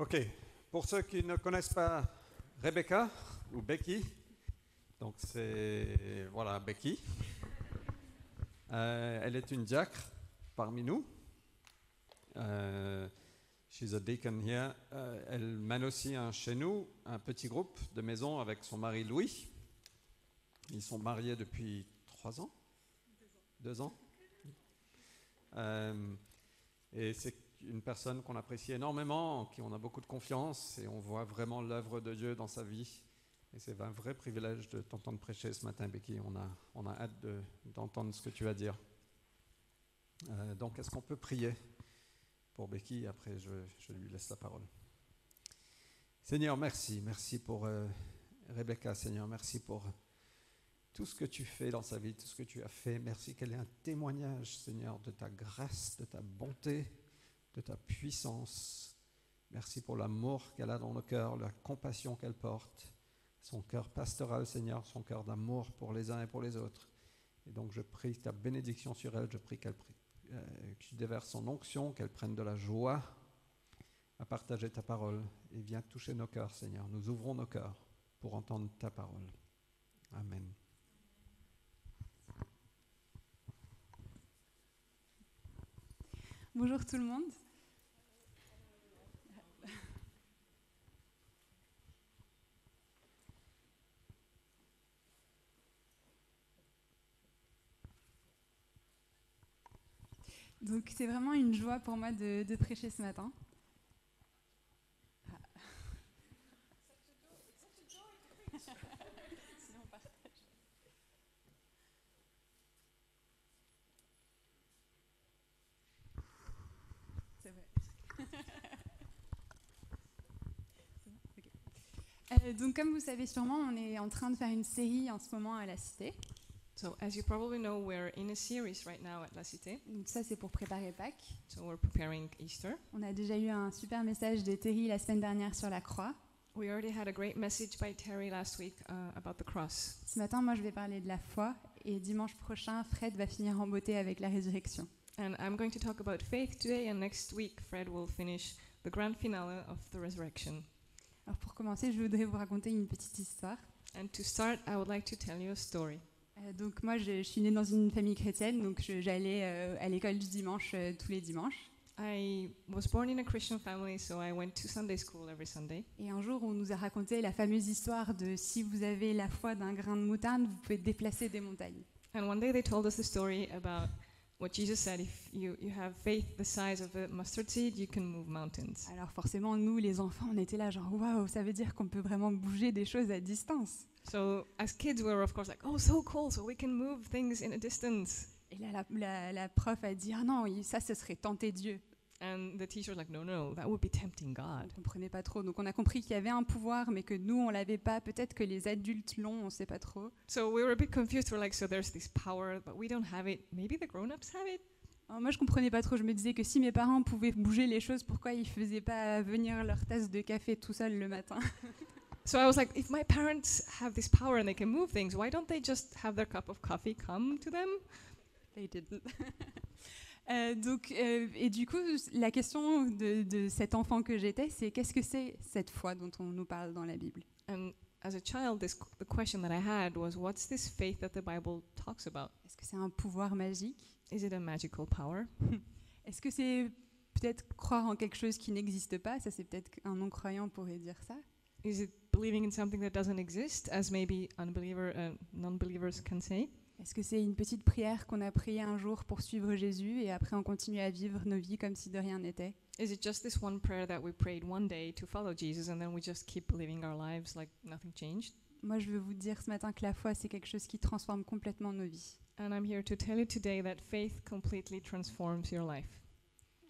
Ok, pour ceux qui ne connaissent pas Rebecca ou Becky, donc c'est voilà Becky. Euh, elle est une diacre parmi nous. Euh, she's a deacon here. Euh, elle mène aussi un, chez nous un petit groupe de maison avec son mari Louis. Ils sont mariés depuis trois ans, deux ans. Euh, et c'est une personne qu'on apprécie énormément, en qui on a beaucoup de confiance et on voit vraiment l'œuvre de Dieu dans sa vie. Et c'est un vrai privilège de t'entendre prêcher ce matin, Becky. On a, on a hâte de- d'entendre ce que tu vas dire. Euh, donc, est-ce qu'on peut prier pour Becky? Après, je, je lui laisse la parole. Seigneur, merci. Merci pour euh, Rebecca, Seigneur. Merci pour tout ce que tu fais dans sa vie, tout ce que tu as fait. Merci qu'elle ait un témoignage, Seigneur, de ta grâce, de ta bonté, de ta puissance. Merci pour l'amour qu'elle a dans le cœur, la compassion qu'elle porte, son cœur pastoral, Seigneur, son cœur d'amour pour les uns et pour les autres. Et donc je prie ta bénédiction sur elle, je prie qu'elle euh, que tu son onction, qu'elle prenne de la joie à partager ta parole et viens toucher nos cœurs, Seigneur. Nous ouvrons nos cœurs pour entendre ta parole. Amen. Bonjour tout le monde. Donc c'est vraiment une joie pour moi de, prêcher ce matin. Ah. Sinon, on partage. C'est vrai. C'est bon Ok. Euh, donc comme vous savez sûrement, on est en train de faire une série en ce moment à la Cité. So, as you probably know, we're in a series right now at La Cité. Donc ça c'est pour préparer Pâques. So, we're preparing Easter. On a déjà eu un super message de Terry la semaine dernière sur la croix. We already had a great message by Terry last week uh, about the cross. Ce matin, moi je vais parler de la foi et dimanche prochain, Fred va finir en beauté avec la résurrection. And I'm going to talk about faith today, and next week, Fred will finish the grand finale of the resurrection. Pour commencer, je voudrais vous raconter une petite histoire. And to start, I would like to tell you a story. Euh, donc moi je, je suis née dans une famille chrétienne, donc j'allais euh, à l'école du dimanche euh, tous les dimanches. I was born in a Christian family, so I went to Sunday school every Sunday. Et un jour, on nous a raconté la fameuse histoire de si vous avez la foi d'un grain de moutarde, vous pouvez déplacer des montagnes. And one day they told us the story about what Jesus said if you, you have faith the size of a mustard seed, you can move mountains. Alors forcément, nous, les enfants, on était là genre waouh, ça veut dire qu'on peut vraiment bouger des choses à distance. So as kids, we were of course like, oh, so cool! So we can move things in a distance. Et là, la, la- la prof a dit ah non, ça, ce serait tenter Dieu. And the teacher's like, no, no, that would be tempting On God. comprenait pas trop. Donc on a compris qu'il y avait un pouvoir, mais que nous, on l'avait pas. Peut-être que les adultes l'ont, on sait pas trop. So we were a bit confused. We're like, so there's this power, but we don't have it. Maybe the grown-ups have it. Alors moi, je comprenais pas trop. Je me disais que si mes parents pouvaient bouger les choses, pourquoi ils faisaient pas venir leur tasse de café tout seul le matin? So I was like, if my parents have this power and they can move things, why don't they just have their cup of coffee come to them? They didn't. Euh, donc, euh, et du coup, la question de, de cet enfant que j'étais, c'est qu'est-ce que c'est cette foi dont on nous parle dans la Bible? And as a child, this the question that I had was, what's this faith that the Bible talks about? Est-ce que c'est un pouvoir magique? Is it a magical power? Est-ce que c'est peut-être croire en quelque chose qui n'existe pas? Ça, c'est peut-être qu'un non-croyant pourrait dire ça. Is it believing in something that doesn't exist, as maybe unbeliever, uh, non-believers can say? Est-ce que c'est une petite prière qu'on a priée un jour pour suivre Jésus et après on continue à vivre nos vies comme si de rien n'était? Is it just this one prayer that we prayed one day to follow Jesus and then we just keep living our lives like nothing changed? Moi, je veux vous dire ce matin que la foi, c'est quelque chose qui transforme complètement nos vies. And I'm here to tell you today that faith completely transforms your life.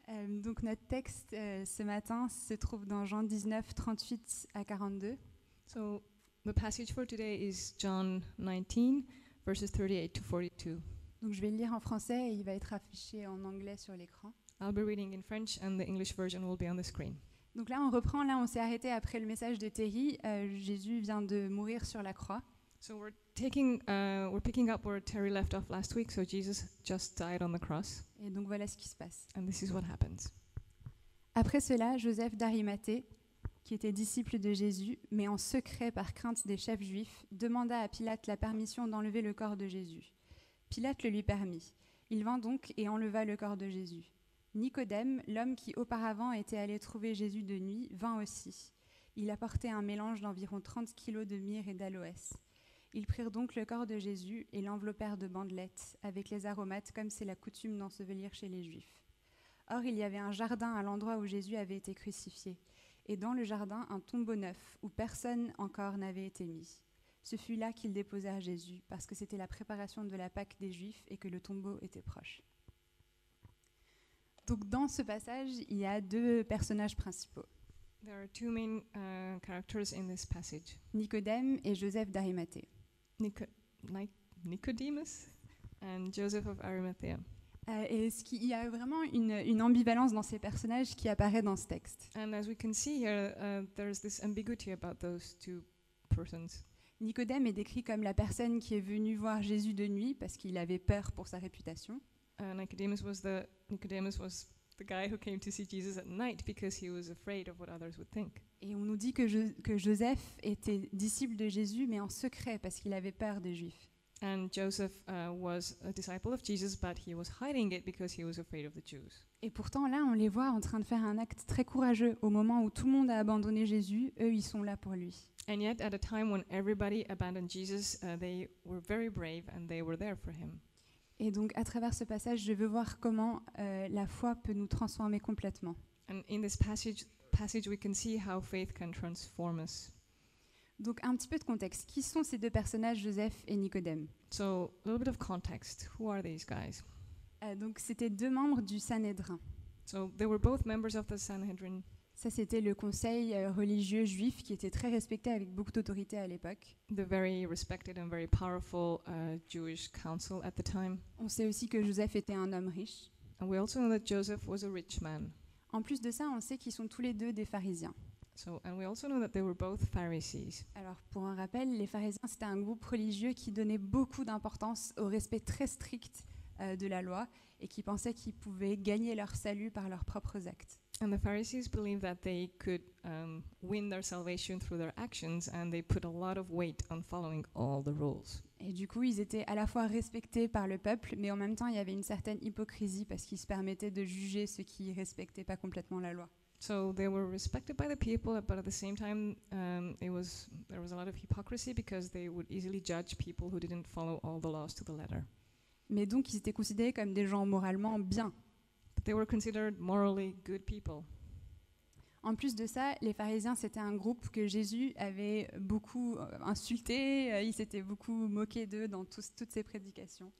Euh, donc notre texte euh, ce matin se trouve dans Jean 19, 38 à 42. So the passage for today is John 19, verses 38 to 42. Donc je vais le lire en français et il va être affiché en anglais sur l'écran. I'll be reading in French and the English version will be on the screen. Donc là, on reprend, là on s'est arrêté après le message de Terry. Euh, Jésus vient de mourir sur la croix. So we're taking, uh, we're picking up where Terry left off last week. So Jesus just died on the cross, Et donc voilà ce qui se passe. and this is what happens. Après cela, Joseph d'Arimathée, qui était disciple de Jésus, mais en secret par crainte des chefs juifs, demanda à Pilate la permission d'enlever le corps de Jésus. Pilate le lui permit. Il vint donc et enleva le corps de Jésus. Nicodème, l'homme qui auparavant était allé trouver Jésus de nuit, vint aussi. Il apportait un mélange d'environ 30 kilos de myrrhe et d'aloès. Ils prirent donc le corps de Jésus et l'enveloppèrent de bandelettes, avec les aromates comme c'est la coutume d'ensevelir chez les Juifs. Or, il y avait un jardin à l'endroit où Jésus avait été crucifié, et dans le jardin un tombeau neuf, où personne encore n'avait été mis. Ce fut là qu'ils déposèrent Jésus, parce que c'était la préparation de la Pâque des Juifs et que le tombeau était proche. Donc dans ce passage, il y a deux personnages principaux, There are two main uh, characters in this passage Nicodème et Joseph d'Arimathée. Nico- Nic- Nicodemus and Joseph of Arimathea. Euh, et ce qui, il y a vraiment une, une ambivalence dans ces personnages qui apparaît dans ce texte. And as we can see here, uh, there's this ambiguity about those two persons. Nicodème est décrit comme la personne qui est venue voir Jésus de nuit parce qu'il avait peur pour sa réputation. Uh, Nicodemus was the Nicodemus was the guy who came to see Jesus at night because he was afraid of what others would think. Et on nous dit que Joseph était disciple de Jésus, mais en secret parce qu'il avait peur des Juifs. And Joseph was a disciple of Jesus, but he was hiding it because he was afraid of the Jews. Et pourtant, là, on les voit en train de faire un acte très courageux. Au moment où tout le monde a abandonné Jésus, eux, ils sont là pour lui. And yet, at a time when everybody abandoned Jesus, uh, they were very brave and they were there for him. Et donc, à travers ce passage, je veux voir comment euh, la foi peut nous transformer complètement. And in this passage, passage, we can see how faith can transform us. Donc, un petit peu de contexte. Qui sont ces deux personnages, Joseph et Nicodème? So, a little bit of context. Who are these guys? Euh, Donc, c'était deux membres du Sanhédrin. So, they were both members of the Sanhedrin. Ça, c'était le conseil euh, religieux juif qui était très respecté avec beaucoup d'autorité à l'époque. the very respected and very powerful uh, Jewish council at the time. On sait aussi que Joseph était un homme riche. And we also know that Joseph was a rich man. En plus de ça, on sait qu'ils sont tous les deux des pharisiens. So, and we also know that they were both Pharisees. Alors, pour un rappel, les pharisiens, c'était un groupe religieux qui donnait beaucoup d'importance au respect très strict euh, de la loi et qui pensaient qu'ils pouvaient gagner leur salut par leurs propres actes. And the Pharisees believed that they could um, win their salvation through their actions, and they put a lot of weight on following all the rules. Et du coup, ils étaient à la fois respectés par le peuple, mais en même temps, il y avait une certaine hypocrisie parce qu'ils se permettaient de juger ceux qui respectaient pas complètement la loi. So they were respected by the people, but at the same time, um, it was there was a lot of hypocrisy because they would easily judge people who didn't follow all the laws to the letter. Mais donc, ils étaient considérés comme des gens moralement bien. But they were considered morally good people. En plus de ça, les pharisiens, c'était un groupe que Jésus avait beaucoup euh, insulté, euh, il s'était beaucoup moqué d'eux dans tous- toutes ses prédications.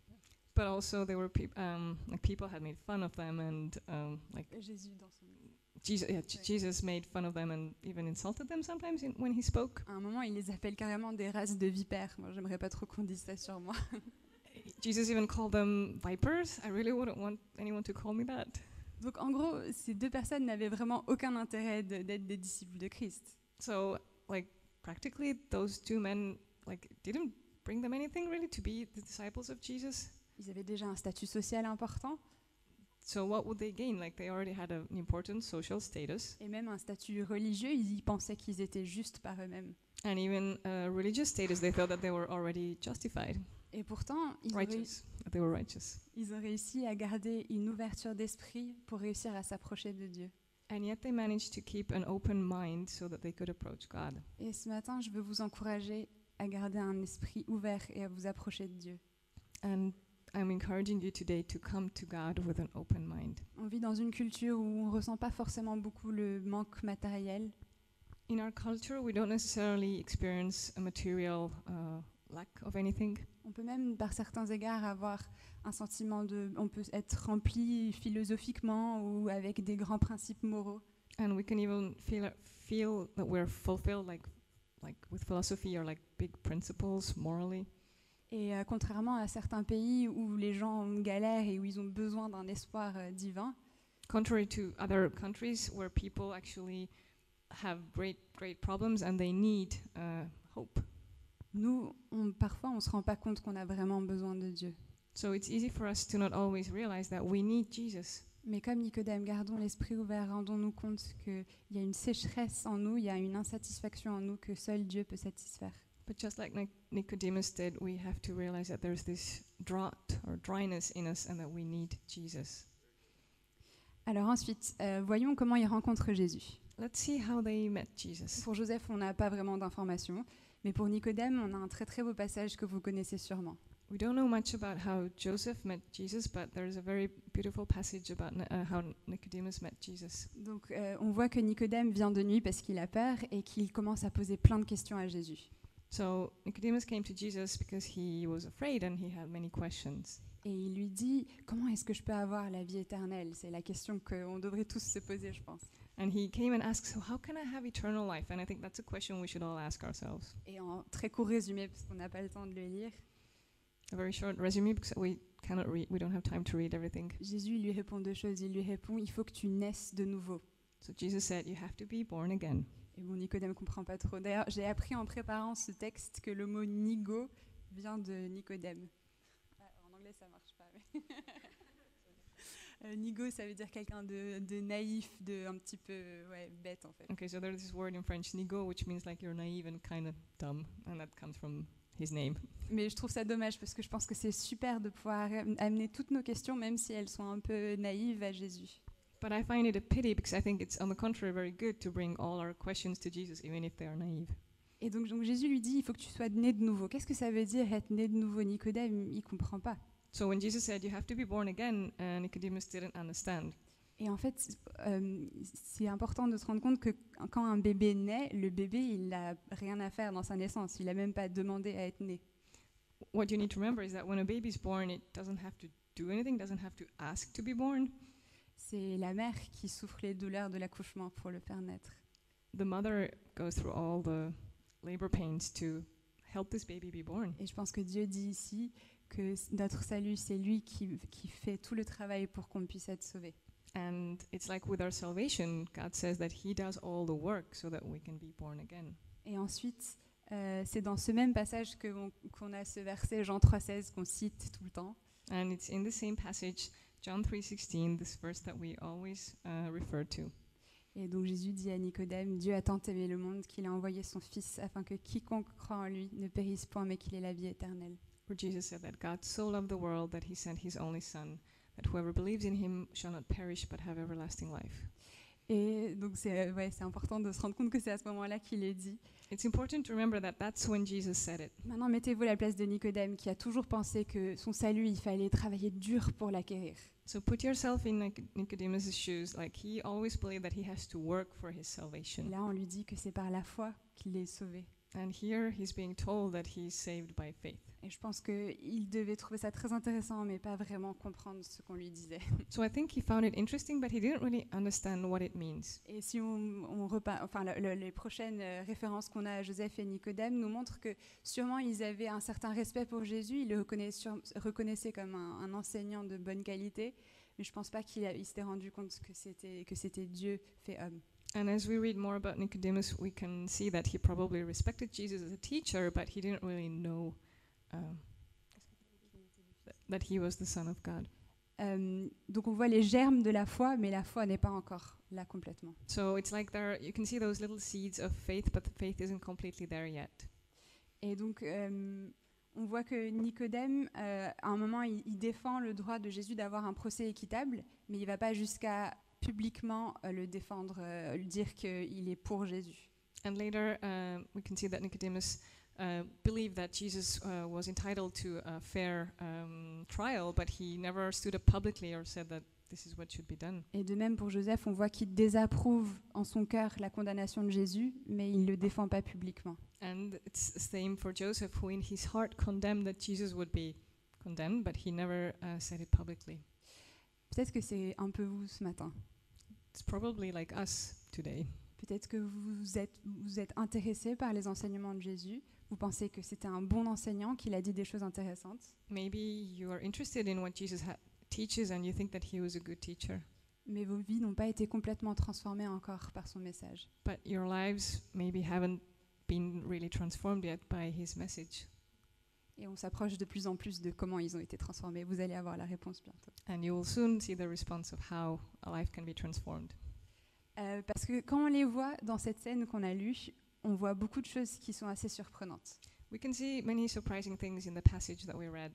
But also, they were peop um, like people had made fun of them, and um, like Jésus, dans son... Jesus, yeah. Jesus made fun of them and even insulted them sometimes in, when he spoke. À un moment, il les appelle carrément des races de vipères. Moi, j'aimerais pas trop qu'on dise ça sur moi. Jesus even called them vipers. I really wouldn't want anyone to call me that. Donc, en gros, ces deux personnes n'avaient vraiment aucun intérêt d'être des disciples de Christ. So, like, practically, those two men like didn't bring them anything really to be the disciples of Jesus. Ils avaient déjà un statut social important So, what would they gain? Like, they already had an important social status et même un statut religieux. Ils pensaient qu'ils étaient justes par eux-mêmes. and even a religious status. They thought that they were already justified, Et pourtant, ils ont, réussi, righteous, that they were righteous. ils ont réussi à garder une ouverture d'esprit pour réussir à s'approcher de Dieu. And yet, they managed to keep an open mind so that they could approach God. Et ce matin, je veux vous encourager à garder un esprit ouvert et à vous approcher de Dieu. And I'm encouraging you today to come to God with an open mind. On vit dans une culture où on ne ressent pas forcément beaucoup le manque matériel, In our culture, we don't necessarily experience a material uh, lack of anything. On peut même, par certains égards, avoir un sentiment de. On peut être rempli philosophiquement ou avec des grands principes moraux. And we can even feel, feel that we're fulfilled, like, like with philosophy or like big principles morally. Et euh, contrairement à certains pays où les gens galèrent et où ils ont besoin d'un espoir euh, divin, Contrary to other countries where people actually have great, great problems and they need uh, hope. nous, on- parfois, on ne se rend pas compte qu'on a vraiment besoin de Dieu. So it's easy for us to not always realize that we need Jesus. Mais comme Nicodème, gardons l'esprit ouvert, rendons-nous compte qu'il y a une sécheresse en nous, il y a une insatisfaction en nous que seul Dieu peut satisfaire. But just like Nic- Nicodemus did, we have to realize that there's this drought or dryness in us and that we need Jesus. Alors ensuite, euh, voyons comment il rencontre Jésus. Let's see how they met Jesus. Pour Joseph, on n'a pas vraiment d'informations, mais pour Nicodème, on a un très très beau passage que vous connaissez sûrement. We don't know much about how Joseph met Jesus, but there's a very beautiful passage about uh, how Nicodemus met Jesus. Donc euh, on voit que Nicodème vient de nuit parce qu'il a peur et qu'il commence à poser plein de questions à Jésus. So Nicodemus came to Jesus because he was afraid and he had many questions. Et il lui dit, comment est-ce que je peux avoir la vie éternelle? C'est la question qu'on devrait tous se poser, je pense. And he came and asked, So, how can I have eternal life? And I think that's a question we should all ask ourselves. Et en très court résumé, parce qu'on n'a pas le temps de le lire, A very short resume because we cannot read, we don't have time to read everything. Jésus lui répond deux choses. Il lui répond, il faut que tu naisses de nouveau. So, Jesus said, You have to be born again. Et bon, Nicodème comprend pas trop. D'ailleurs, j'ai appris en préparant ce texte que le mot nigo vient de Nicodème. Ah, en anglais, ça marche pas. mais- Euh, nigo, ça veut dire quelqu'un de, de naïf, de un petit peu ouais, bête en fait. Okay, so there's this word in French, nigo, which means like you're naive and kind of dumb, and that comes from his name. Mais je trouve ça dommage parce que je pense que c'est super de pouvoir amener toutes nos questions, même si elles sont un peu naïves, à Jésus. But I find it a pity because I think it's, on the contrary, very good to bring all our questions to Jesus, even if they are naive. Et donc, donc Jésus lui dit, il faut que tu sois né de nouveau. Qu'est-ce que ça veut dire être né de nouveau? Nicodème, il comprend pas. So when Jesus said, You have to be born again, uh, Nicodemus didn't understand. Et en fait, euh, c'est important de se rendre compte que quand un bébé naît, le bébé, il n'a rien à faire dans sa naissance. Il n'a même pas demandé à être né. What you need to remember is that when a baby's born, it doesn't have to do anything, doesn't have to ask to be born. C'est la mère qui souffre les douleurs de l'accouchement pour le faire naître. The mother goes through all the labor pains to help this baby be born. Et je pense que Dieu dit ici que notre salut, c'est lui qui, qui fait tout le travail pour qu'on puisse être sauvé. And it's like with our salvation, God says that He does all the work so that we can be born again. Et ensuite, euh, c'est dans ce même passage qu'on a ce verset Jean 3,16 qu'on cite tout le temps. And it's in the same passage, John 3:16, this verse that we always uh, refer to. Et donc Jésus dit à Nicodème, Dieu a tant aimé le monde qu'il a envoyé son Fils afin que quiconque croit en lui ne périsse point mais qu'il ait la vie éternelle. Where Jesus said that God so loved the world that He sent His only Son, that whoever believes in Him shall not perish but have everlasting life. Et donc c'est euh, ouais, c'est important de se rendre compte que c'est à ce moment-là qu'il est dit. It's important to remember that that's when Jesus said it. Maintenant mettez-vous à la place de Nicodème qui a toujours pensé que son salut, il fallait travailler dur pour l'acquérir. So put yourself in Nic- Nicodemus' shoes. Like he always believed that he has to work for his Et salvation. là on lui dit que c'est par la foi qu'il est sauvé. And here he's being told that he's saved by faith. Et je pense qu'il devait trouver ça très intéressant mais pas vraiment comprendre ce qu'on lui disait. So I think he found it interesting, but he didn't really understand what it means. Et si on, on repa- enfin, le- le- les prochaines euh, références qu'on a à Joseph et Nicodème nous montrent que sûrement ils avaient un certain respect pour Jésus, ils le reconnaissaient, reconnaissaient comme un, un enseignant de bonne qualité, mais je pense pas qu'il s'était rendu compte que c'était que c'était Dieu fait homme. And as we read more about Nicodemus, we can see that he probably respected Jesus as a teacher, but he didn't really know um, that- he was the Son of God. Euh, donc on voit les germes de la foi, mais la foi n'est pas encore là complètement. So it's like there, you can see those little seeds of faith, but the faith isn't completely there yet. Et donc, euh, on voit que Nicodème, euh, à un moment, il, il défend le droit de Jésus d'avoir un procès équitable, mais il ne va pas jusqu'à publiquement euh, le défendre, euh, dire qu'il est pour Jésus. And later, uh, we can see that Nicodemus uh, believed that Jesus uh, was entitled to a fair um, trial, but he never stood up publicly or said that this is what should be done. Et de même pour Joseph, on voit qu'il désapprouve en son cœur la condamnation de Jésus, mais il ne le défend pas publiquement. And it's the same for Joseph, who in his heart condemned that Jesus would be condemned, but he never uh, said it publicly. Peut-être que c'est un peu vous ce matin. It's probably like us today. Peut-être que vous êtes, vous êtes intéressé par les enseignements de Jésus. Vous pensez que c'était un bon enseignant, qu'il a dit des choses intéressantes? Maybe you are interested in what Jesus teaches and you think that he was a good teacher, mais vos vies n'ont pas été complètement transformées encore par son message. but your lives maybe haven't been really transformed yet by his message. Et on s'approche de plus en plus de comment ils ont été transformés. Vous allez avoir la réponse bientôt. And you will soon see the response of how a life can be transformed. Euh, parce que quand on les voit dans cette scène qu'on a lue, on voit beaucoup de choses qui sont assez surprenantes. We can see many surprising things in the passage that we read.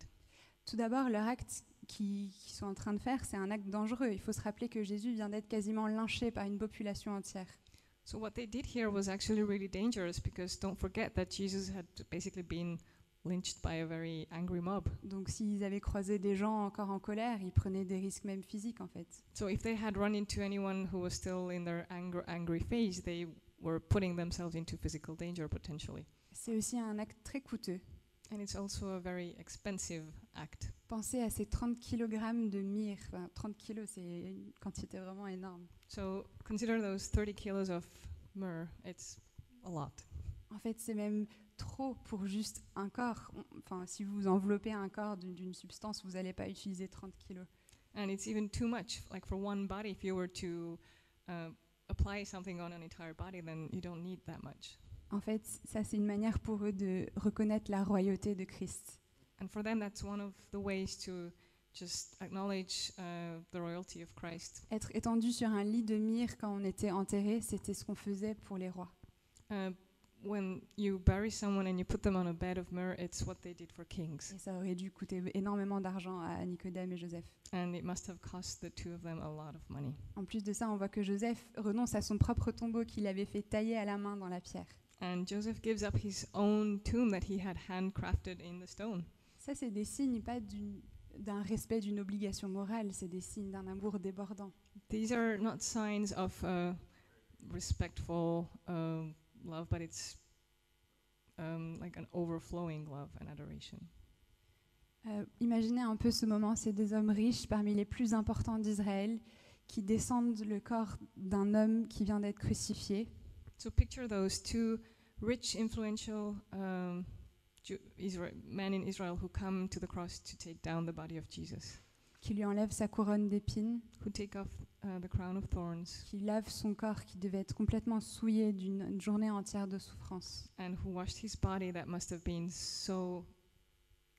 Tout d'abord, leur acte qu'ils qu'ils sont en train de faire, c'est un acte dangereux. Il faut se rappeler que Jésus vient d'être quasiment lynché par une population entière. So what they did here was actually really dangerous because don't forget that Jesus had basically been lynched by a very angry mob. Donc s'ils avaient croisé des gens encore en colère, ils prenaient des risques même physiques en fait. So if they had run into anyone who was still in their anger, angry phase, they were putting themselves into physical danger potentially. C'est aussi un acte très coûteux. And it's also a very expensive act. Pensez à ces 30 kg de myrrhe. Enfin, 30 kg, c'est une quantité vraiment énorme. So consider those 30 kilos of myrrh. It's a lot. En fait, c'est même trop pour juste un corps. Enfin, si vous enveloppez un corps d'une substance, vous n'allez pas utiliser 30 kg. And it's even too much. Like for one body, if you were to uh, apply something on an entire body, then you don't need that much. En fait, ça, c'est une manière pour eux de reconnaître la royauté de Christ. And for them, that's one of the ways to just acknowledge uh, the royalty of Christ. Être étendu sur un lit de myrrhe quand on était enterré, c'était ce qu'on faisait pour les rois. Uh, when you bury someone and you put them on a bed of myrrh, it's what they did for kings. Et ça aurait dû coûter énormément d'argent à Nicodème et Joseph. And it must have cost the two of them a lot of money. En plus de ça, on voit que Joseph renonce à son propre tombeau qu'il avait fait tailler à la main dans la pierre. And Joseph gives up his own tomb that he had handcrafted in the stone. Ça, c'est des signes pas d'un respect d'une obligation morale, c'est des signes d'un amour débordant. These are not signs of uh, respectful uh, love, but it's um, like an overflowing love and adoration. Euh, imaginez un peu ce moment, c'est des hommes riches parmi les plus importants d'Israël qui descendent le corps d'un homme qui vient d'être crucifié. So picture those two rich, influential um, Ju- Isra- men in Israel who come to the cross to take down the body of Jesus, qui lui enlève sa couronne d'épines, who take off uh, the crown of thorns, qui lave son corps qui devait être complètement souillé d'une une journée entière de souffrance. and who washed his body that must have been so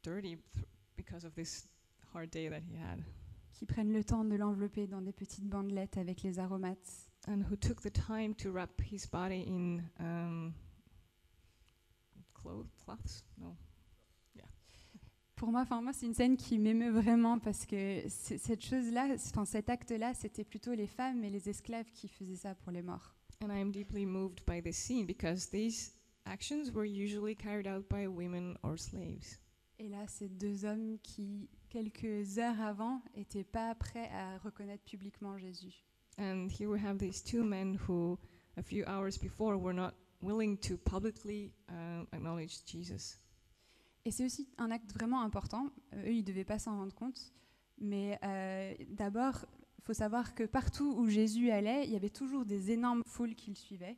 dirty th- because of this hard day that he had, qui prennent le temps de l'envelopper dans des petites bandelettes avec les aromates, and who took the time to wrap his body in um, cloth, cloths? No. Pour moi, enfin moi, c'est une scène qui m'émeut vraiment parce que cette chose-là, enfin cet acte-là, c'était plutôt les femmes et les esclaves qui faisaient ça pour les morts. And I am deeply moved by this scene because these actions were usually carried out by women or slaves. Et là, c'est deux hommes qui, quelques heures avant, n'étaient pas prêts à reconnaître publiquement Jésus. And here we have these two men who, a few hours before, were not willing to publicly uh, acknowledge Jesus. Et c'est aussi un acte vraiment important. Euh, eux, ils ne devaient pas s'en rendre compte. Mais euh, d'abord, il faut savoir que partout où Jésus allait, il y avait toujours des énormes foules qui le suivaient.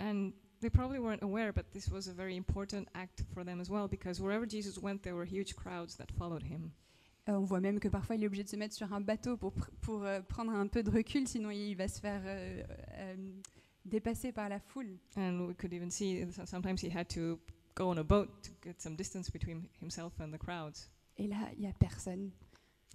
And they probably weren't aware, but this was a very important act for them as well because wherever Jesus went, there were huge crowds that followed him. Euh, on voit même que parfois, il est obligé de se mettre sur un bateau pour, pr- pour euh, prendre un peu de recul, sinon il va se faire dépasser par la foule. And we could even see sometimes he had to go on a boat to get some distance between himself and the crowds. Et là, il n'y a personne.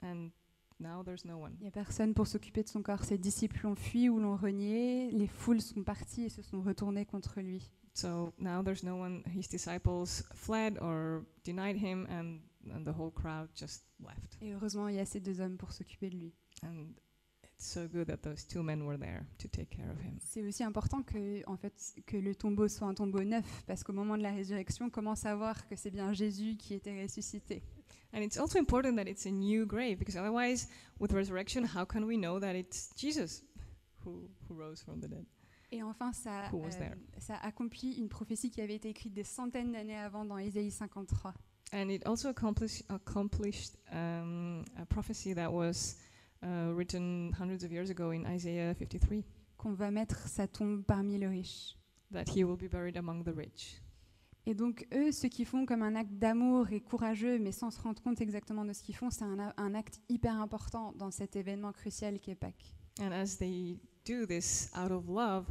And now there's no one. Il n'y a personne pour s'occuper de son corps. Ses disciples l'ont fui ou l'ont renié. Les foules sont parties et se sont retournées contre lui. So now there's no one. His disciples fled or denied him, and, and the whole crowd just left. Et heureusement, il y a ces deux hommes pour s'occuper de lui. And so good that those two men were there to take care of him. C'est aussi important que, en fait, que le tombeau soit un tombeau neuf, parce qu'au moment de la résurrection, comment savoir que c'est bien Jésus qui était ressuscité And it's also important that it's a new grave, because otherwise, with resurrection, how can we know that it's Jesus who, who rose from the dead? Et enfin, ça, Who was euh, there? ça accomplit une prophétie qui avait été écrite des centaines d'années avant dans Ésaïe 53. And it also accomplish, accomplished um, a prophecy that was uh, written hundreds of years ago in Isaiah 53 qu'on va mettre sa tombe parmi les riches. that he will be buried among the rich. Et donc, eux, ce qu'ils font comme un acte d'amour et courageux, mais sans se rendre compte exactement de ce qu'ils font, c'est un, un acte hyper important dans cet événement crucial qui est Pâques. And as they do this out of love,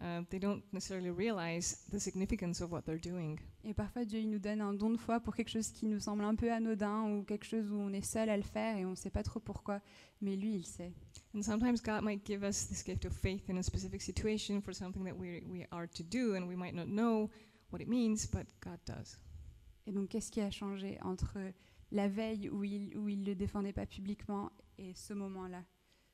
uh, they don't necessarily realize the significance of what they're doing. Et parfois, Dieu il nous donne un don de foi pour quelque chose qui nous semble un peu anodin ou quelque chose où on est seul à le faire et on ne sait pas trop pourquoi. Mais lui, il sait. And sometimes God might give us this gift of faith in a specific situation for something that we, we are to do, and we might not know what it means, but God does. Et donc, qu'est-ce qui a changé entre la veille où il où il le défendait pas publiquement et ce moment-là?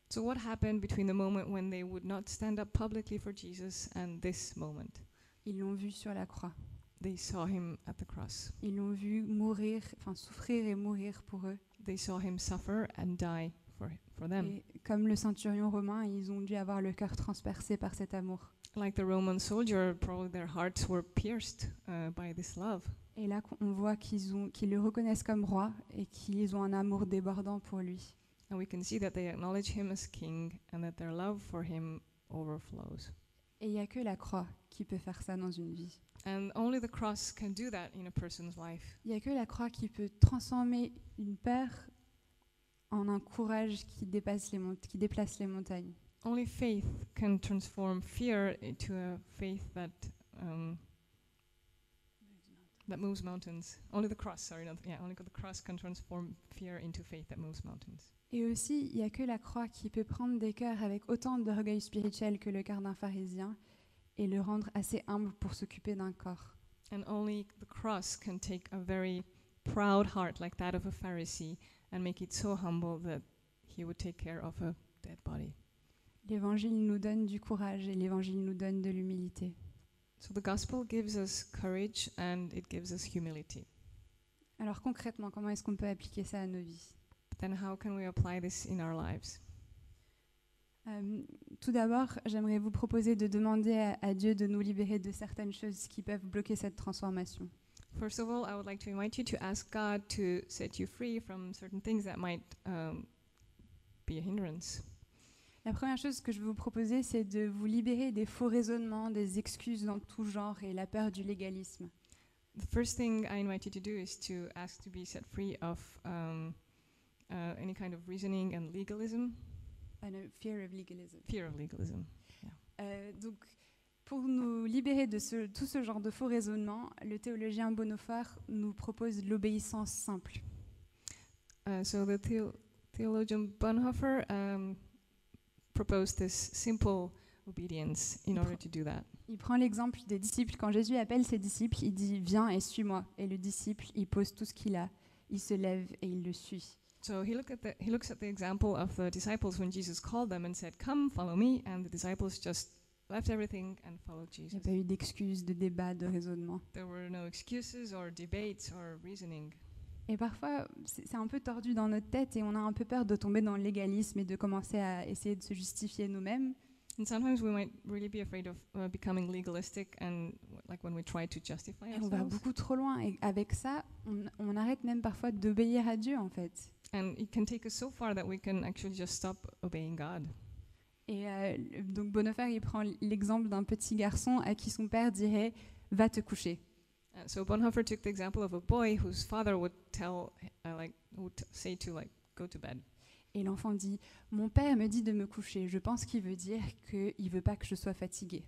So, what happened between the moment when they would not stand up publicly for Jesus and this moment? Ils l'ont vu sur la croix. They saw him at the cross. Ils l'ont vu mourir, enfin souffrir et mourir pour eux. They saw him suffer and die for, for them. Et comme le centurion romain, ils ont dû avoir le cœur transpercé par cet amour. Like the Roman soldier, probably their hearts were pierced uh, by this love. Et là, on voit qu'ils le reconnaissent comme roi et qu'ils ont un amour débordant pour lui. And we can see that they acknowledge him as king and that their love for him overflows. Et il n'y a que la croix qui peut faire ça dans une vie. And only the cross can do that in a person's life. Il n'y a que la croix qui peut transformer une peur en un courage qui, dépasse les mont- qui déplace les montagnes. Only faith can transform fear into a faith that um, that moves mountains. Only the cross, sorry, not, yeah, only the cross can transform fear into faith that moves mountains. Et aussi, il n'y a que la croix qui peut prendre des cœurs avec autant d'orgueil spirituel que le cœur d'un pharisien et le rendre assez humble pour s'occuper d'un corps. And only the cross can take a very proud heart like that of a Pharisee and make it so humble that he would take care of a dead body. L'évangile nous donne du courage et l'évangile nous donne de l'humilité. So the gospel gives us courage and it gives us humility. Alors concrètement, comment est-ce qu'on peut appliquer ça à nos vies? But then how can we apply this in our lives? Euh, Tout d'abord, j'aimerais vous proposer de demander à, à Dieu de nous libérer de certaines choses qui peuvent bloquer cette transformation. First of all, I would like to invite you to ask God to set you free from certain things that might um, be a hindrance. La première chose que je veux vous proposer, c'est de vous libérer des faux raisonnements, des excuses dans tout genre et la peur du légalisme. The first thing I invite you to do is to ask to be set free of um, uh, any kind of reasoning and legalism, Ah, no, fear of legalism. fear of legalism. Euh, donc, pour nous libérer de ce- tout ce genre de faux raisonnements, le théologien Bonhoeffer nous propose l'obéissance simple. Uh, so the theo- theologian Bonhoeffer um, proposed this simple obedience in order to do that. Il prend l'exemple des disciples. Quand Jésus appelle ses disciples, il dit Viens et suis-moi. Et le disciple, il pose tout ce qu'il a, il se lève et il le suit. So he, look at the, he looks at the example of the disciples when Jesus called them and said, Come, follow me. And the disciples just left everything and followed Il n'y Jesus. a pas eu d'excuses, de débats, de raisonnements. There were no excuses or debates or reasoning. Et parfois, c'est un peu tordu dans notre tête et on a un peu peur de tomber dans le légalisme et de commencer à essayer de se justifier nous-mêmes. And sometimes we might really be afraid of uh, becoming legalistic and w- like when we try to justify Et on va beaucoup trop loin. Et avec ça, on, on arrête même parfois d'obéir à Dieu, en fait. And it can take us so far that we can actually just stop obeying God. Et euh, donc Bonhoeffer, il prend l'exemple d'un petit garçon à qui son père dirait Va te coucher. Uh, so Bonhoeffer took the example of a boy whose father would tell, uh, like, would say to like, go to bed. Et l'enfant dit Mon père me dit de me coucher. Je pense qu'il veut dire qu'il veut pas que je sois fatigué.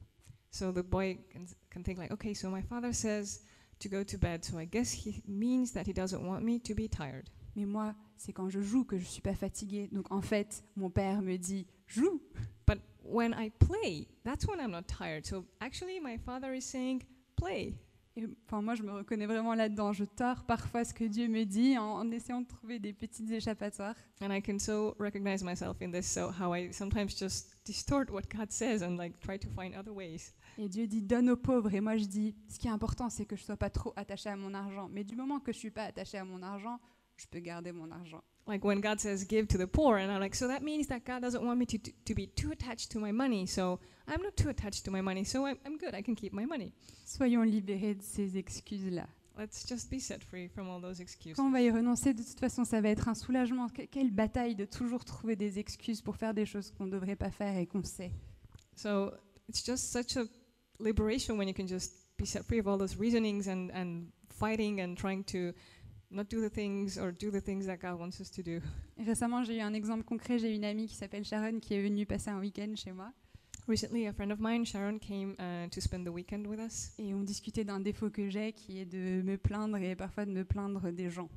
So the boy can, can think like, okay, so my father says to go to bed, so I guess he means that he doesn't want me to be tired. Mais moi, c'est quand je joue que je suis pas fatigué. Donc en fait, mon père me dit Joue. But when I play, that's when I'm not tired. So actually, my father is saying, play. Et, enfin, moi, je me reconnais vraiment là-dedans. Je tords parfois ce que Dieu me dit en, en essayant de trouver des petites échappatoires. And I can so recognize myself in this. So how I sometimes just distort what God says and like try to find other ways. Et Dieu dit donne aux pauvres. Et moi, je dis ce qui est important, c'est que je sois pas trop attaché à mon argent. Mais du moment que je suis pas attaché à mon argent, je peux garder mon argent. Like when God says give to the poor, and I'm like, so that means that God doesn't want me to, to, to be too attached to my money. So I'm not too attached to my money. So I'm, I'm good. I can keep my money. Soyons libérés de ces excuses-là. Let's just be set free from all those excuses. Quand on va y renoncer, de toute façon, ça va être un soulagement. Que- quelle bataille de toujours trouver des excuses pour faire des choses qu'on ne devrait pas faire et qu'on sait. So it's just such a liberation when you can just be set free of all those reasonings and, and fighting and trying to not do the things or do the things that God wants us to do. Et récemment, j'ai eu un exemple concret. J'ai une amie qui s'appelle Sharon qui est venue passer un week-end chez moi. Recently, a friend of mine, Sharon, came uh, to spend the weekend with us, Et on discutait d'un défaut que j'ai qui est de me plaindre et parfois de me plaindre des gens.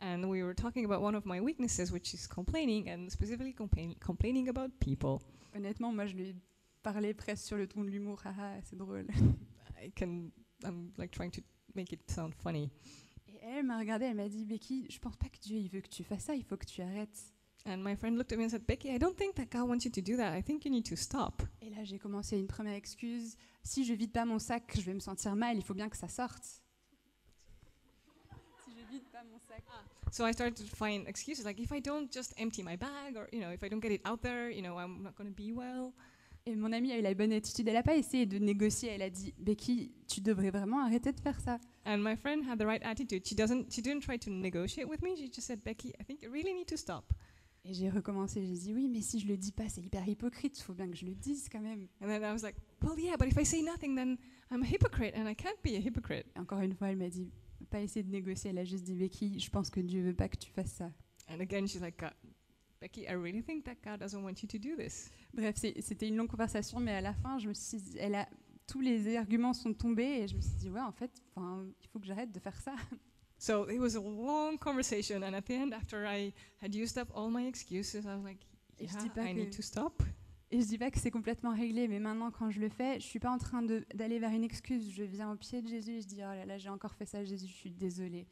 and we were talking about one of my weaknesses, which is complaining, and specifically complain- complaining about people. Honnêtement, moi, je lui parlais presque sur le ton de l'humour. Haha, c'est drôle. I can, I'm like trying to make it sound funny. Elle m'a regardée, elle m'a dit Becky, je pense pas que Dieu il veut que tu fasses ça, il faut que tu arrêtes. And my friend looked at me and said, Becky, I don't think that God wants you to do that. I think you need to stop. Et là, j'ai commencé une première excuse. Si je vide pas mon sac, je vais me sentir mal, il faut bien que ça sorte. Si je vide pas mon sac. So I started to find excuses like if I don't just empty my bag or, you know, if I don't get it out there, you know, I'm not going to be well. Et mon amie a eu la bonne attitude. Elle n'a pas essayé de négocier. Elle a dit Becky, tu devrais vraiment arrêter de faire ça. And my friend had the right attitude. She doesn't she didn't try to negotiate with me. She just said, "Becky, I think you really need to stop." Et j'ai recommencé. J'ai dit oui, mais si je le dis pas, c'est hyper hypocrite. Il faut bien que je le dise quand même. And then I was like, "Well, yeah, but if I say nothing then I'm a hypocrite and I can't be a hypocrite." Et encore une fois, elle m'a dit pas essayer de négocier. Elle a juste dit Becky, je pense que Dieu veut pas que tu fasses ça. And again she's like, God, "Becky, I really think that God doesn't want you to do this." Bref, c'était une longue conversation, mais à la fin, je me suis dit, elle a, tous les arguments sont tombés et je me suis dit, ouais, en fait, il faut que j'arrête de faire ça. So it was a long conversation and at the end after I had used up all my excuses, I was like, je "Yeah, dis pas I need que- to stop." Et je dis pas que c'est complètement réglé, mais maintenant, quand je le fais, je suis pas en train d'aller vers une excuse. Je viens au pied de Jésus et je dis, oh là là, j'ai encore fait ça, Jésus, je suis désolée.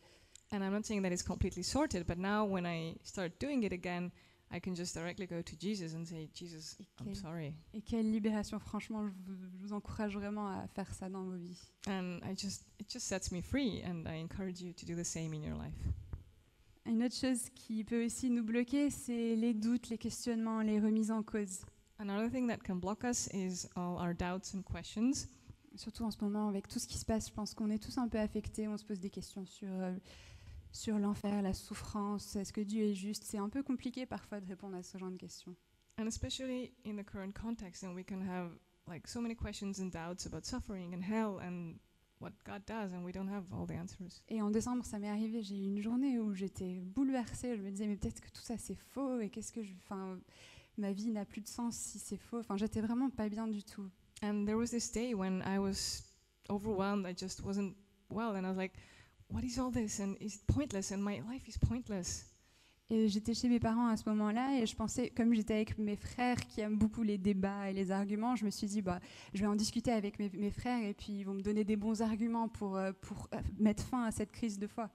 And I'm not saying that it's completely sorted, but now when I start doing it again, I can just directly go to Jesus and say, Jesus, Et I'm quelle, sorry. et quelle libération, franchement, je vous, je vous encourage vraiment à faire ça dans vos vies. And I just it just sets me free and I encourage you to do the same in your life. Une autre chose qui peut aussi nous bloquer, c'est les doutes, les questionnements, les remises en cause. Another thing that can block us is all our doubts and questions. Surtout en ce moment, avec tout ce qui se passe, je pense qu'on est tous un peu affectés. On se pose des questions sur, euh, sur l'enfer, la souffrance. Est-ce que Dieu est juste? C'est un peu compliqué parfois de répondre à ce genre de questions. And especially in the current context, and we can have like so many questions and doubts about suffering and hell and what God does, and we don't have all the answers. Et en décembre, ça m'est arrivé. J'ai eu une journée où j'étais bouleversée. Je me disais, mais peut-être que tout ça c'est faux. Et qu'est-ce que je. Enfin, ma vie n'a plus de sens si c'est faux. Enfin, j'étais vraiment pas bien du tout. And there was this day when I was overwhelmed. I just wasn't well, and I was like, "What is all this? And is it pointless? And my life is pointless." Et j'étais chez mes parents à ce moment-là et je pensais, comme j'étais avec mes frères qui aiment beaucoup les débats et les arguments, je me suis dit, bah, je vais en discuter avec mes, mes frères et puis ils vont me donner des bons arguments pour, euh, pour euh, mettre fin à cette crise de foi.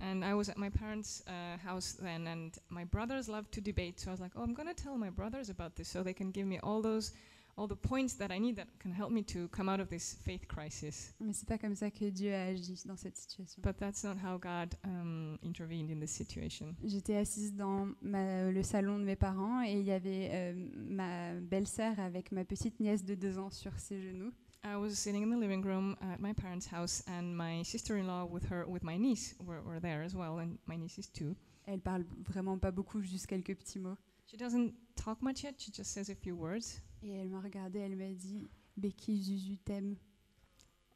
And I was at my parents' uh, house then, and my brothers love to debate. So I was like, "Oh, I'm going to tell my brothers about this, so they can give me all those, all the points that I need that can help me to come out of this faith crisis." Mais c'est pas comme ça que Dieu a agi dans cette situation. But that's not how God um, intervened in this situation. J'étais assise dans ma- le salon de mes parents et il y avait euh, ma belle-sœur avec ma petite nièce de deux ans sur ses genoux. I was sitting in the living room at my parents' house, and my sister-in-law with her, with my niece, were, were there as well, and my niece is two. Elle parle vraiment pas beaucoup, juste quelques petits mots. She doesn't talk much yet. She just says a few words. Et elle m'a regardée, elle m'a dit Becky, Zuzu t'aime.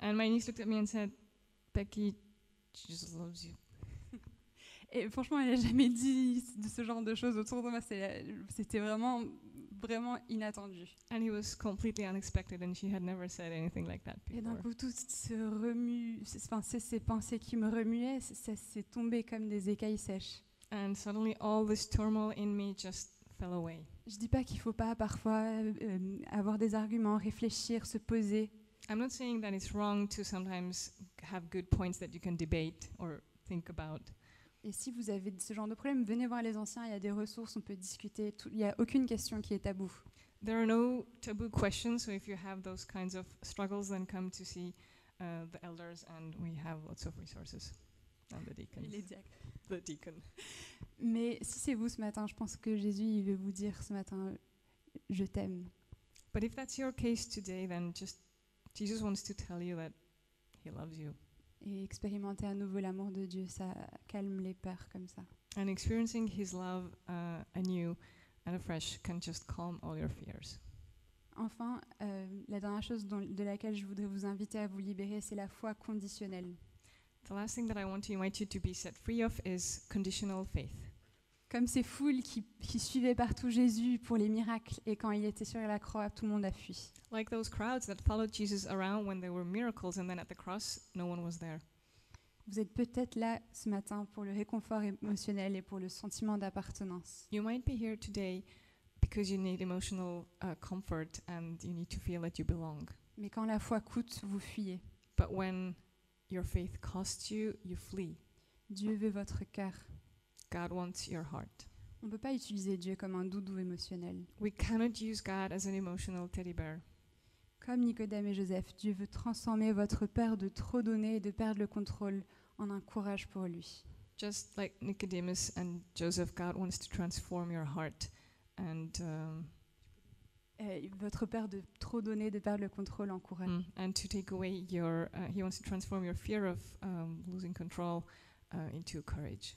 And my niece looked at me and said, "Becky, Jesus loves you." Et franchement, elle n'a jamais dit de ce genre de choses autour de moi. C'était vraiment, vraiment inattendu. And it was completely unexpected, and she had never said anything like that Et d'un before. coup, tout se remue, enfin, ces pensées qui me remuaient, ça s'est tombé comme des écailles sèches. And suddenly, all this turmoil in me just fell away. Je dis pas qu'il faut pas parfois euh, avoir des arguments, réfléchir, se poser. I'm not saying that it's wrong to sometimes have good points that you can debate or think about. Et si vous avez ce genre de problème, venez voir les anciens, il y a des ressources, on peut discuter. Il n'y a aucune question qui est tabou. There are no taboo questions, so if you have those kinds of struggles, then come to see uh, the elders, and we have lots of resources. And the deacons. The deacon. Mais si c'est vous ce matin, je pense que Jésus il veut vous dire ce matin, je t'aime. But if that's your case today, then just Jesus wants to tell you that He loves you. Et expérimenter à nouveau l'amour de Dieu, ça calme les peurs comme ça. And experiencing His love uh, anew and afresh can just calm all your fears. Enfin, euh, la dernière chose dont- de laquelle je voudrais vous inviter à vous libérer, c'est la foi conditionnelle. The last thing that I want to invite you to be set free of is conditional faith. Comme ces foules qui, qui suivaient partout Jésus pour les miracles et quand il était sur la croix, tout le monde a fui. Like those crowds that followed Jesus around when there were miracles and then at the cross, no one was there. Vous êtes peut-être là ce matin pour le réconfort émotionnel et pour le sentiment d'appartenance. You might be here today because you need emotional uh, comfort and you need to feel that you belong. Mais quand la foi coûte, vous fuyez. But when your faith costs you, you flee. Dieu veut votre cœur. God wants your heart. On ne peut pas utiliser Dieu comme un doudou émotionnel. We cannot use God as an emotional teddy bear. Comme Nicodème et Joseph, Dieu veut transformer votre peur de trop donner et de perdre le contrôle en un courage pour lui. Just like Nicodemus and Joseph, God wants to transform your heart and um, Euh, votre peur de trop donner, de perdre le contrôle en courage. mm, and to take away your. Uh, he wants to transform your fear of um, losing control uh, into courage.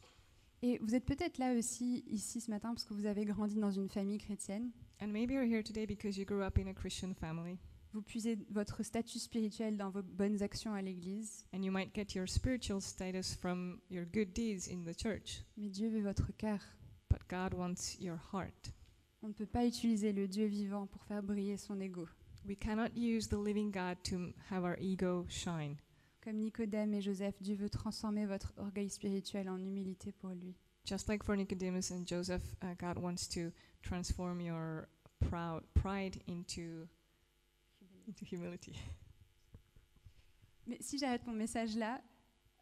Et vous êtes peut-être là aussi, ici ce matin, parce que vous avez grandi dans une famille chrétienne. And maybe you're here today because you grew up in a Christian family, Vous puisez votre statut spirituel dans vos bonnes actions à l'église. and you might get your spiritual status from your good deeds in the church. Mais Dieu veut votre cœur. But God wants your heart. On ne peut pas utiliser le Dieu vivant pour faire briller son ego. We cannot use the living God to have our ego shine. Comme Nicodème et Joseph, Dieu veut transformer votre orgueil spirituel en humilité pour lui. Just like for Nicodemus and Joseph, uh, God wants to transform your proud pride into into humility. Mais si j'arrête mon message là,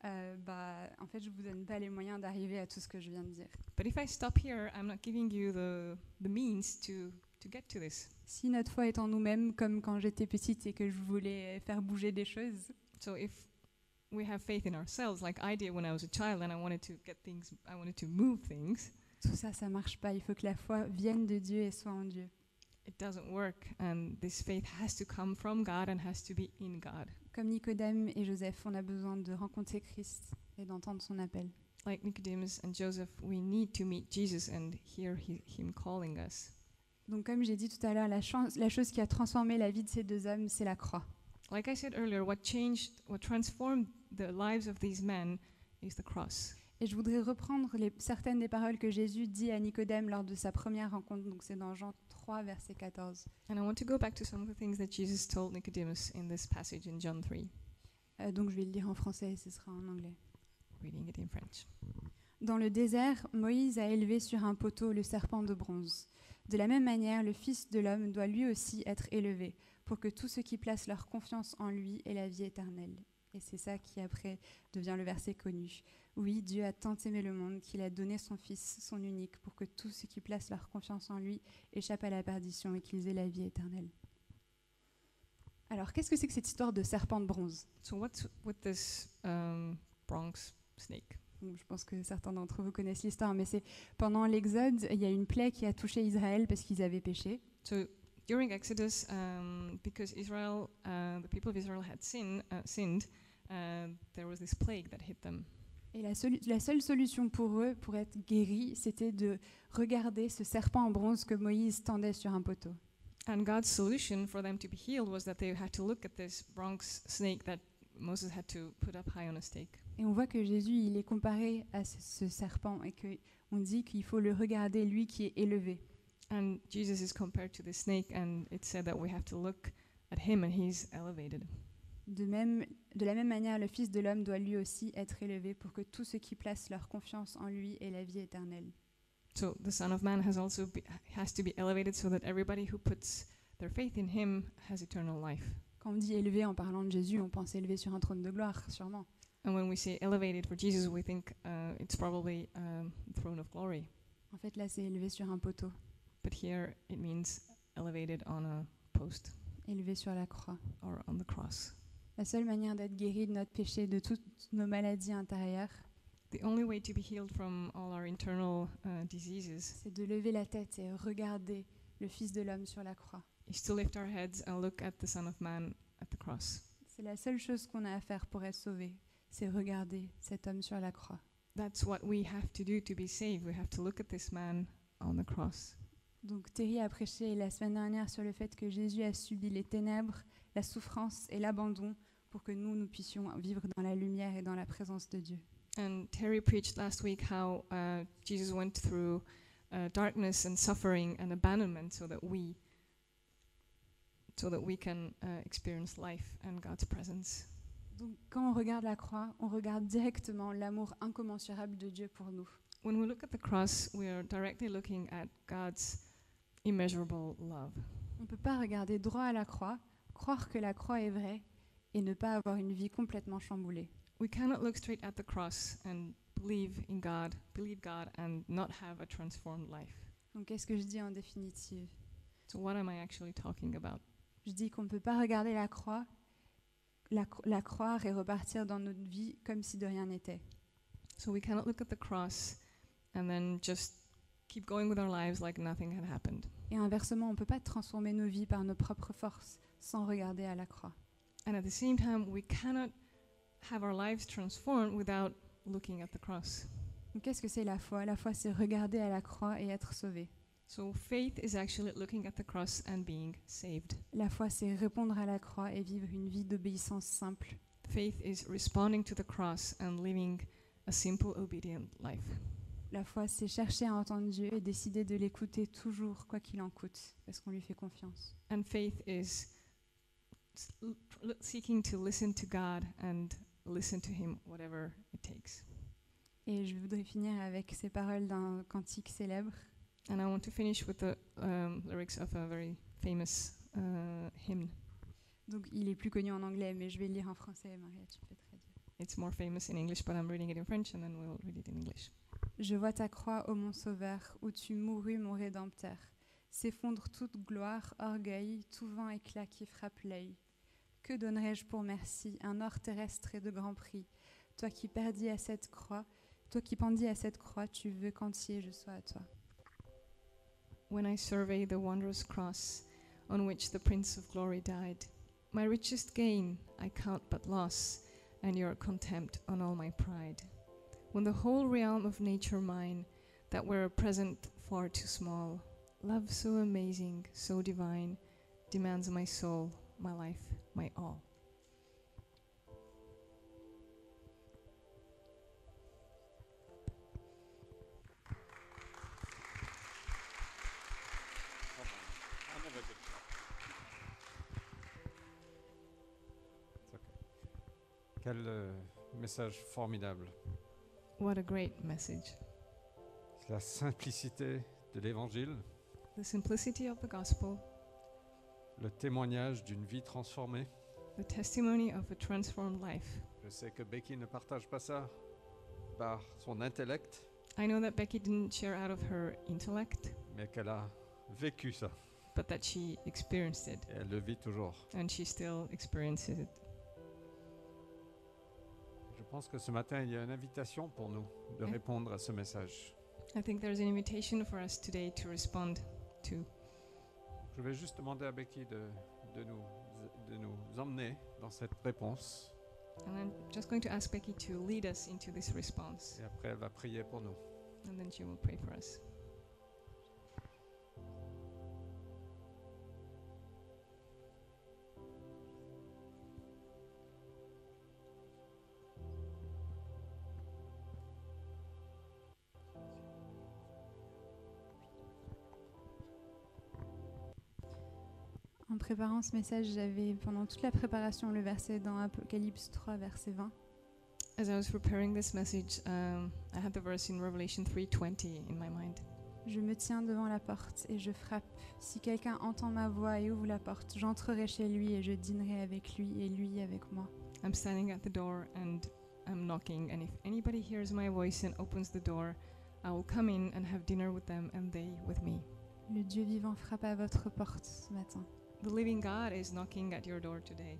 euh, bah, en fait, je vous donne pas les moyens d'arriver à tout ce que je viens de dire. But if I stop here, I'm not giving you the the means to to get to this. Si notre foi est en nous-mêmes, comme quand j'étais petite et que je voulais faire bouger des choses, So if we have faith in ourselves, like I did when I was a child, and I wanted to get things, I wanted to move things, tout ça, ça marche pas. Il faut que la foi vienne de Dieu et soit en Dieu. It doesn't work. And this faith has to come from God and has to be in God. Comme Nicodème et Joseph, on a besoin de rencontrer Christ et d'entendre son appel. Like Nicodemus and Joseph, we need to meet Jesus and hear he, Him calling us. Donc, comme j'ai dit tout à l'heure, la, chance- la chose qui a transformé la vie de ces deux hommes, c'est la croix. Like I said earlier, what changed, what transformed the lives of these men is the cross. Et je voudrais reprendre les, certaines des paroles que Jésus dit à Nicodème lors de sa première rencontre. Donc, c'est dans Jean 3, verset 14. And I want to go back to some of the things that Jesus told Nicodemus in this passage in John 3, Euh, donc, je vais le lire en français et ce sera en anglais. reading it in French. Dans le désert, Moïse a élevé sur un poteau le serpent de bronze. De la même manière, le Fils de l'homme doit lui aussi être élevé, pour que tous ceux qui placent leur confiance en lui aient la vie éternelle. Et c'est ça qui après devient le verset connu. Oui, Dieu a tant aimé le monde qu'il a donné son Fils, son unique, pour que tous ceux qui placent leur confiance en lui échappent à la perdition et qu'ils aient la vie éternelle. Alors, qu'est-ce que c'est que cette histoire de serpent de bronze? So what's with this um, snake? Je pense que certains d'entre vous connaissent l'histoire, mais c'est pendant l'Exode, il y a une plaie qui a touché Israël parce qu'ils avaient péché. So during Exodus, um, because Israel, uh, the people of Israel had sin, uh, sinned, uh, there was this plague that hit them. Et la, seule solution pour eux, pour être guéris, c'était de regarder ce serpent en bronze que Moïse tendait sur un poteau. And God's solution for them to be healed was that they had to look at this Bronx snake that Moses had to put up high on a stake. Et on voit que Jésus, il est comparé à ce, ce serpent et qu'on dit qu'il faut le regarder, lui qui est élevé. And Jesus is compared to the snake, and it said that we have to look at him, and he's elevated. De, même, de la même manière, le Fils de l'homme doit lui aussi être élevé pour que tous ceux qui placent leur confiance en lui aient la vie éternelle. So the Son of Man has also be, has to be elevated, so that everybody who puts their faith in him has eternal life. Quand on dit élevé en parlant de Jésus, on pense élevé sur un trône de gloire, sûrement. And when we say elevated for Jesus, we think uh, it's probably um, throne of glory. En fait, là, c'est élevé sur un poteau, But here it means elevated on a post élevé sur la croix. or on the cross. La seule manière d'être guéri de notre péché, de toutes nos maladies intérieures, The only way to be healed from all our internal uh, diseases c'est de lever la tête et regarder le Fils de l'homme sur la croix. is to lift our heads and look at the Son of Man at the cross. C'est la seule chose qu'on a à faire pour être sauvé, c'est regarder cet homme sur la croix. That's what we have to do to be saved. We have to look at this man on the cross. Donc Terry a prêché la semaine dernière sur le fait que Jésus a subi les ténèbres, la souffrance et l'abandon pour que nous, nous puissions vivre dans la lumière et dans la présence de Dieu. And Terry preached last week how uh, Jesus went through uh, darkness and suffering and abandonment so that we so that we can uh, experience life and God's presence. Donc quand on regarde la croix, on regarde directement l'amour incommensurable de Dieu pour nous. When we look at the cross, we are directly looking at God's immeasurable love. On ne peut pas regarder droit à la croix, croire que la croix est vraie et ne pas avoir une vie complètement chamboulée. We cannot look straight at the cross and believe in God, believe God and not have a transformed life. Donc qu'est-ce que je dis en définitive? So what am I actually talking about? Je dis qu'on ne peut pas regarder la croix, la, la croire et repartir dans notre vie comme si de rien n'était. So we cannot look at the cross and then just keep going with our lives like nothing had happened. Et inversement, on ne peut pas transformer nos vies par nos propres forces sans regarder à la croix. And at the same time, we cannot have our lives transformed without looking at the cross. Qu'est-ce que c'est la foi? La foi, c'est regarder à la croix et être sauvé. So faith is actually looking at the cross and being saved. La foi, c'est répondre à la croix et vivre une vie d'obéissance simple. Faith is responding to the cross and living a simple, obedient life. La foi, c'est chercher à entendre Dieu et décider de l'écouter toujours, quoi qu'il en coûte, parce qu'on lui fait confiance. And faith is seeking to listen to God and listen to Him, whatever it takes. Et je voudrais finir avec ces paroles d'un cantique célèbre. And I want to finish with the um, lyrics of a very famous uh, hymn. Donc il est plus connu en anglais, mais je vais le lire en français, Maria, tu peux traduire. It's more famous in English, but I'm reading it in French and then we'll read it in English. Je vois ta croix, ô mon sauveur, où tu mourus, mon rédempteur. S'effondre toute gloire, orgueil, tout vent éclat qui frappe l'œil. Que donnerais-je pour merci, un or terrestre et de grand prix? Toi qui perdis à cette croix, toi qui pendis à cette croix, tu veux qu'entier je sois à toi. When I survey the wondrous cross on which the Prince of Glory died, my richest gain I count but loss, and your contempt on all my pride. When the whole realm of nature mine, that were a present far too small, love so amazing, so divine, demands my soul, my life, my all. Quel euh, message formidable. What a great message. La simplicité de l'évangile, The simplicity of the gospel, le témoignage d'une vie transformée. the testimony of a transformed life. Je sais que Becky ne partage pas ça par son intellect, I know that Becky didn't share out of her intellect, mais qu'elle a vécu ça but that she experienced it et elle le vit toujours. and she still experiences it. Je pense que ce matin, il y a une invitation pour nous de répondre à ce message. I think there's an invitation for us today to respond to. Je vais juste demander à Becky de, de nous, de nous emmener dans cette réponse And I'm just going to ask Becky to lead us into this response, et après elle va prier pour nous. and then she will pray for us. Préparant ce message, j'avais pendant toute la préparation le verset dans Apocalypse 3, verset 20. As I was preparing this message, um, I had the verse in Revelation 3:20 in my mind. Je me tiens devant la porte et je frappe. Si quelqu'un entend ma voix et ouvre la porte, j'entrerai chez lui et je dînerai avec lui et lui avec moi. I'm standing at the door and I'm knocking, and if anybody hears my voice and opens the door, I will come in and have dinner with them and they with me. Le Dieu vivant frappe à votre porte ce matin. The living God is knocking at your door today.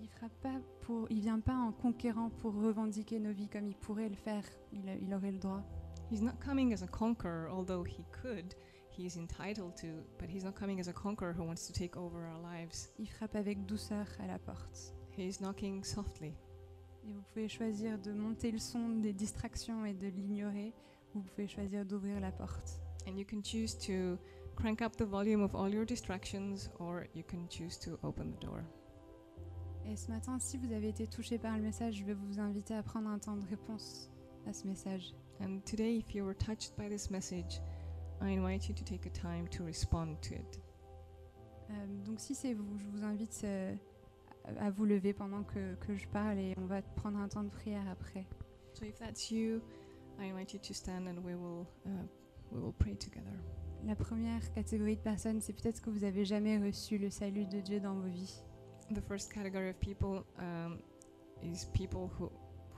Il frappe pas pour, il vient pas en conquérant pour revendiquer nos vies comme il pourrait le faire. Il, a- il aurait le droit. He's not coming as a conqueror, although he could. He is entitled to, but he's not coming as a conqueror who wants to take over our lives. Il frappe avec douceur à la porte. He's knocking softly. Et vous pouvez choisir de monter le son des distractions et de l'ignorer, ou vous pouvez choisir d'ouvrir la porte. And you can choose to crank up the volume of all your distractions, or you can choose to open the door. Et ce matin, si vous avez été touché par le message, je vais vous inviter à prendre un temps de réponse à ce message. And today, if you were touched by this message, I invite you to take a time to respond to it. Euh, donc si c'est vous, je vous invite euh, à vous lever pendant que, que je parle et on va prendre un temps de prière après. So if that's you, I invite you to stand and we will uh, we will pray together. La première catégorie de personnes, c'est peut-être que vous avez jamais reçu le salut de Dieu dans vos vies. The first category of people um, is people who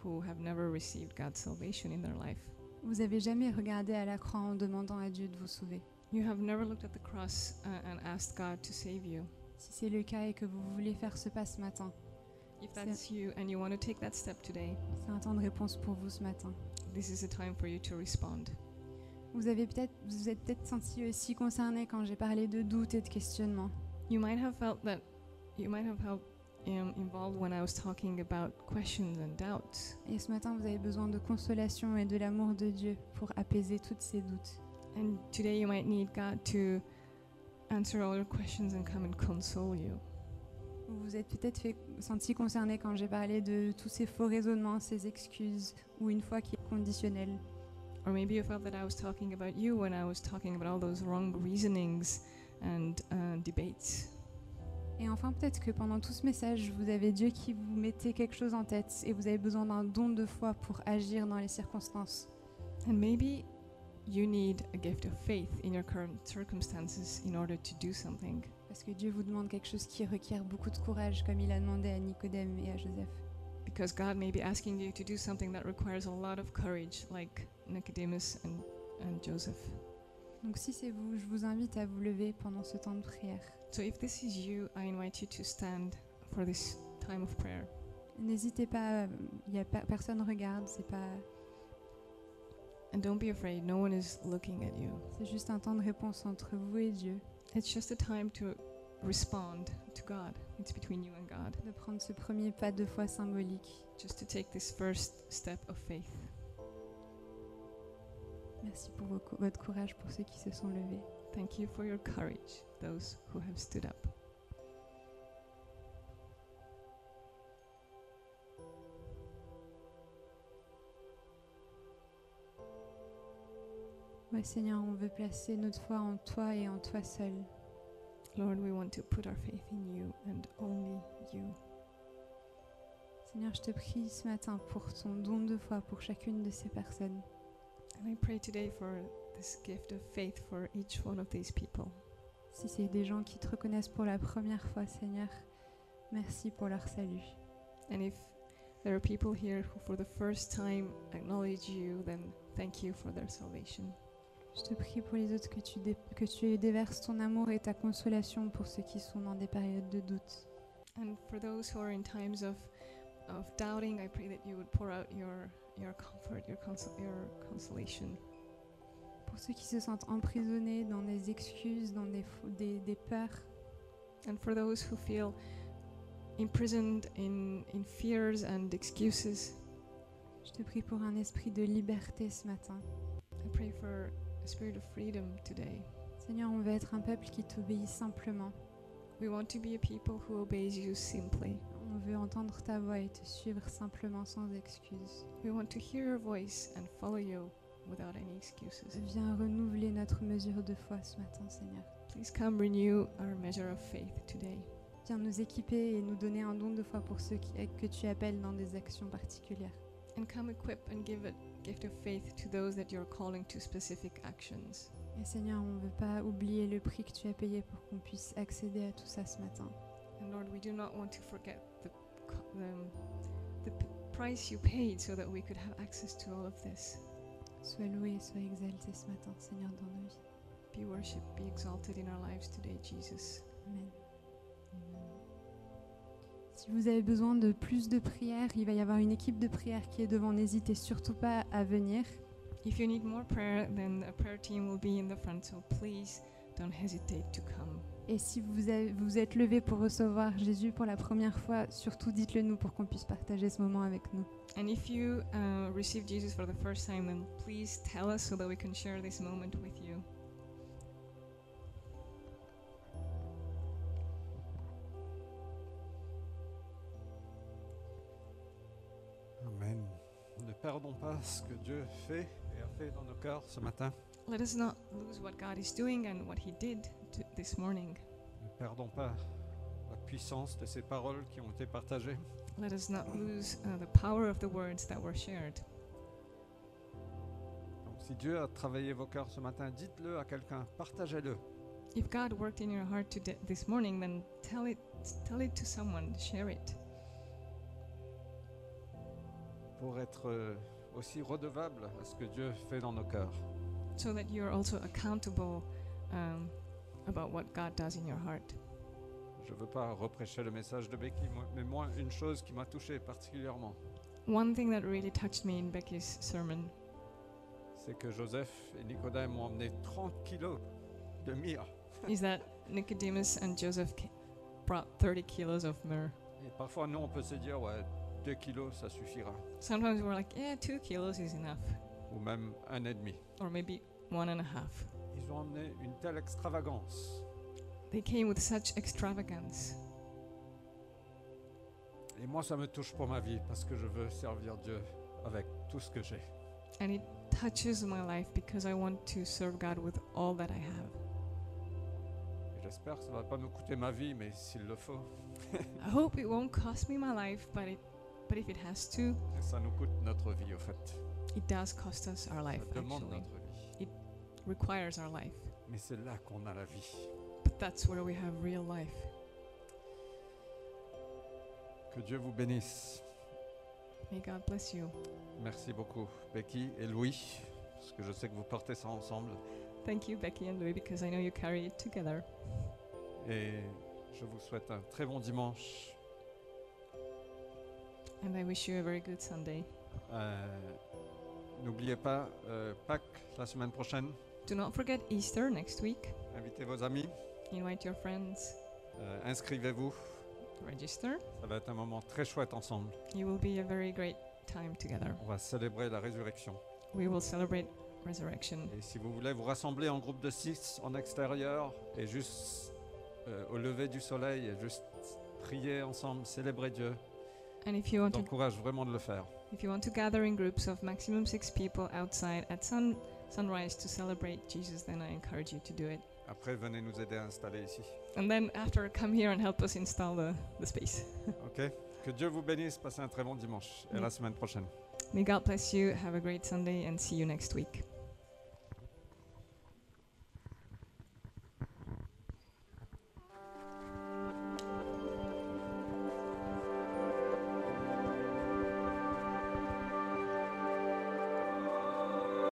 who have never received God's salvation in their life. Vous avez jamais regardé à la croix en demandant à Dieu de vous sauver. You have never looked at the cross uh, and asked God to save you. Si c'est le cas et que vous voulez faire ce pas ce matin, If that's you and you want to take that step today, c'est un temps de réponse pour vous ce matin. this is a time for you to respond. Vous avez peut-être, vous êtes peut-être senti aussi concerné quand j'ai parlé de doute et de questionnement. You might have felt that you might have felt um, involved when I was talking about questions and doubts. Et ce matin, vous avez besoin de consolation et de l'amour de Dieu pour apaiser tous ces doutes. And today you might need God to answer all your questions and come and console you. Vous vous êtes peut-être fait, senti concerné quand j'ai parlé de tous ces faux raisonnements, ces excuses, ou une foi qui est conditionnelle. Or maybe you felt that I was talking about you when I was talking about all those wrong reasonings and uh, debates. Et enfin, peut-être que pendant tout ce message, vous avez Dieu qui vous mettait quelque chose en tête et vous avez besoin d'un don de foi pour agir dans les circonstances. And maybe you need a gift of faith in your current circumstances in order to do something. Parce que Dieu vous demande quelque chose qui requiert beaucoup de courage, comme il a demandé à Nicodème et à Joseph. Because God may be asking you to do something that requires a lot of courage, like Nicodemus and, and Joseph. Donc si c'est vous, je vous invite à vous lever pendant ce temps de prière. So if this is you, I invite you to stand for this time of prayer. N'hésitez pas, euh, il y a pas, personne regarde, c'est pas, And don't be afraid, no one is looking at you. c'est juste un temps de réponse entre vous et Dieu, It's just a time to respond to God. It's between you and God. de prendre ce premier pas de foi symbolique. Just to take this first step of faith. Merci pour vos votre courage pour ceux qui se sont levés. Thank you for your courage, those who have stood up. Ouais, Seigneur, on veut placer notre foi en toi et en toi seul. Lord, we want to put our faith in you and only you. Seigneur, je te prie ce matin pour ton don de foi pour chacune de ces personnes. And I pray today for this gift of faith for each one of these people. Si c'est des gens qui te reconnaissent pour la première fois, Seigneur, merci pour leur salut. And if there are people here who for the first time acknowledge you, then thank you for their salvation. Je te prie pour les autres que tu, dé- que tu déverses ton amour et ta consolation pour ceux qui sont dans des périodes de doute. And for those who are in times of, of doubting, I pray that you would pour out your, your comfort, your, consol- your consolation. Pour ceux qui se sentent emprisonnés dans des excuses, dans des, des, des peurs, And for those who feel imprisoned in, in fears and excuses, je te prie pour un esprit de liberté ce matin. I pray for a spirit of freedom today. Seigneur, on veut être un peuple qui t'obéit simplement. We want to be a people who obeys you simply. On veut entendre ta voix et te suivre simplement sans excuse. We want to hear your voice and follow you without any excuses. Viens renouveler notre mesure de foi ce matin, Seigneur. Please come renew our measure of faith today. Viens nous équiper et nous donner un don de foi pour ceux qui- que tu appelles dans des actions particulières. And come equip and give a gift of faith to those that you're calling to specific actions. Et Seigneur, on ne veut pas oublier le prix que tu as payé pour qu'on puisse accéder à tout ça ce matin. And Lord, we do not want to forget the, co- the, the p- price you paid so that we could have access to all of this. Sois loué sois exalté ce matin, Seigneur, dans nos vies. Be worshipped, be exalted in our lives today, Jesus. Amen. Si vous avez besoin de plus de prières, il va y avoir une équipe de prière qui est devant. N'hésitez surtout pas à venir. If you need more prayer, then a prayer team will be in the front, so please don't hesitate to come. Et si vous avez- vous êtes levé pour recevoir Jésus pour la première fois, surtout dites-le nous pour qu'on puisse partager ce moment avec nous. And if you uh, received Jesus for the first time, then please tell us so that we can share this moment with you. Perdons pas ce que Dieu fait et a fait dans nos cœurs ce matin. Let us not lose what God is doing and what He did to this morning. Ne perdons pas la puissance de ces paroles qui ont été partagées. Let us not lose uh, the power of the words that were shared. Donc si Dieu a travaillé vos cœurs ce matin, dites-le à quelqu'un, partagez-le. If God worked in your heart to this morning, then tell it, tell it to someone, share it, pour être euh, aussi redevable à ce que Dieu fait dans nos cœurs. so that you are also accountable um, about what God does in your heart. Je ne veux pas reprêcher le message de Becky, mais moi, une chose qui m'a touché particulièrement, One thing that really touched me in Becky's sermon c'est que Joseph et Nicodème ont emmené 30 kilos de myrrhe. is that Nicodemus and Joseph ca- brought 30 kilos of myrrh. Et parfois, nous, on peut se dire, ouais, 2 kilos, ça suffira. Sometimes we're like, yeah, two kilos is enough, Ou même un et demi. or maybe one and a half. Ils ont emmené une telle extravagance. They came with such extravagance. Et moi, ça me touche pour ma vie parce que je veux servir Dieu avec tout ce que j'ai. And it touches my life because I want to serve God with all that I have. J'espère que ça ne va pas me coûter ma vie, mais s'il le faut, I hope it won't cost me my life, but it but if it has to, ça nous coûte notre vie, au fait. it does cost us our life ça demande actually. notre vie. Requires our life. Mais c'est là qu'on a la vie. But that's where we have real life. Que Dieu vous bénisse. May God bless you. Merci beaucoup, Becky et Louis, parce que je sais que vous portez ça ensemble. Thank you, Becky and Louis, because I know you carry it together. Et je vous souhaite un très bon dimanche. And I wish you a very good Sunday. Euh, N'oubliez pas, euh, Pâques la semaine prochaine. Do not forget Easter next week. Invitez vos amis, Invite your friends. euh, inscrivez-vous. Register. Ça va être un moment très chouette ensemble. It will be a very great time together. On va célébrer la résurrection. We will celebrate resurrection. Et si vous voulez vous rassembler en groupe de six en extérieur et juste euh, au lever du soleil et juste prier ensemble, célébrer Dieu, And if you want to vraiment de le faire. if you want to gather in groups of maximum 6 people outside at sun sunrise to celebrate Jesus, then I encourage you to do it. Après, venez nous aider à installer ici. And then after come here and help us install the, the space. Ok? Que Dieu vous bénisse, passez un très bon dimanche et à la semaine prochaine. May God bless you. Have a great Sunday and see you next week.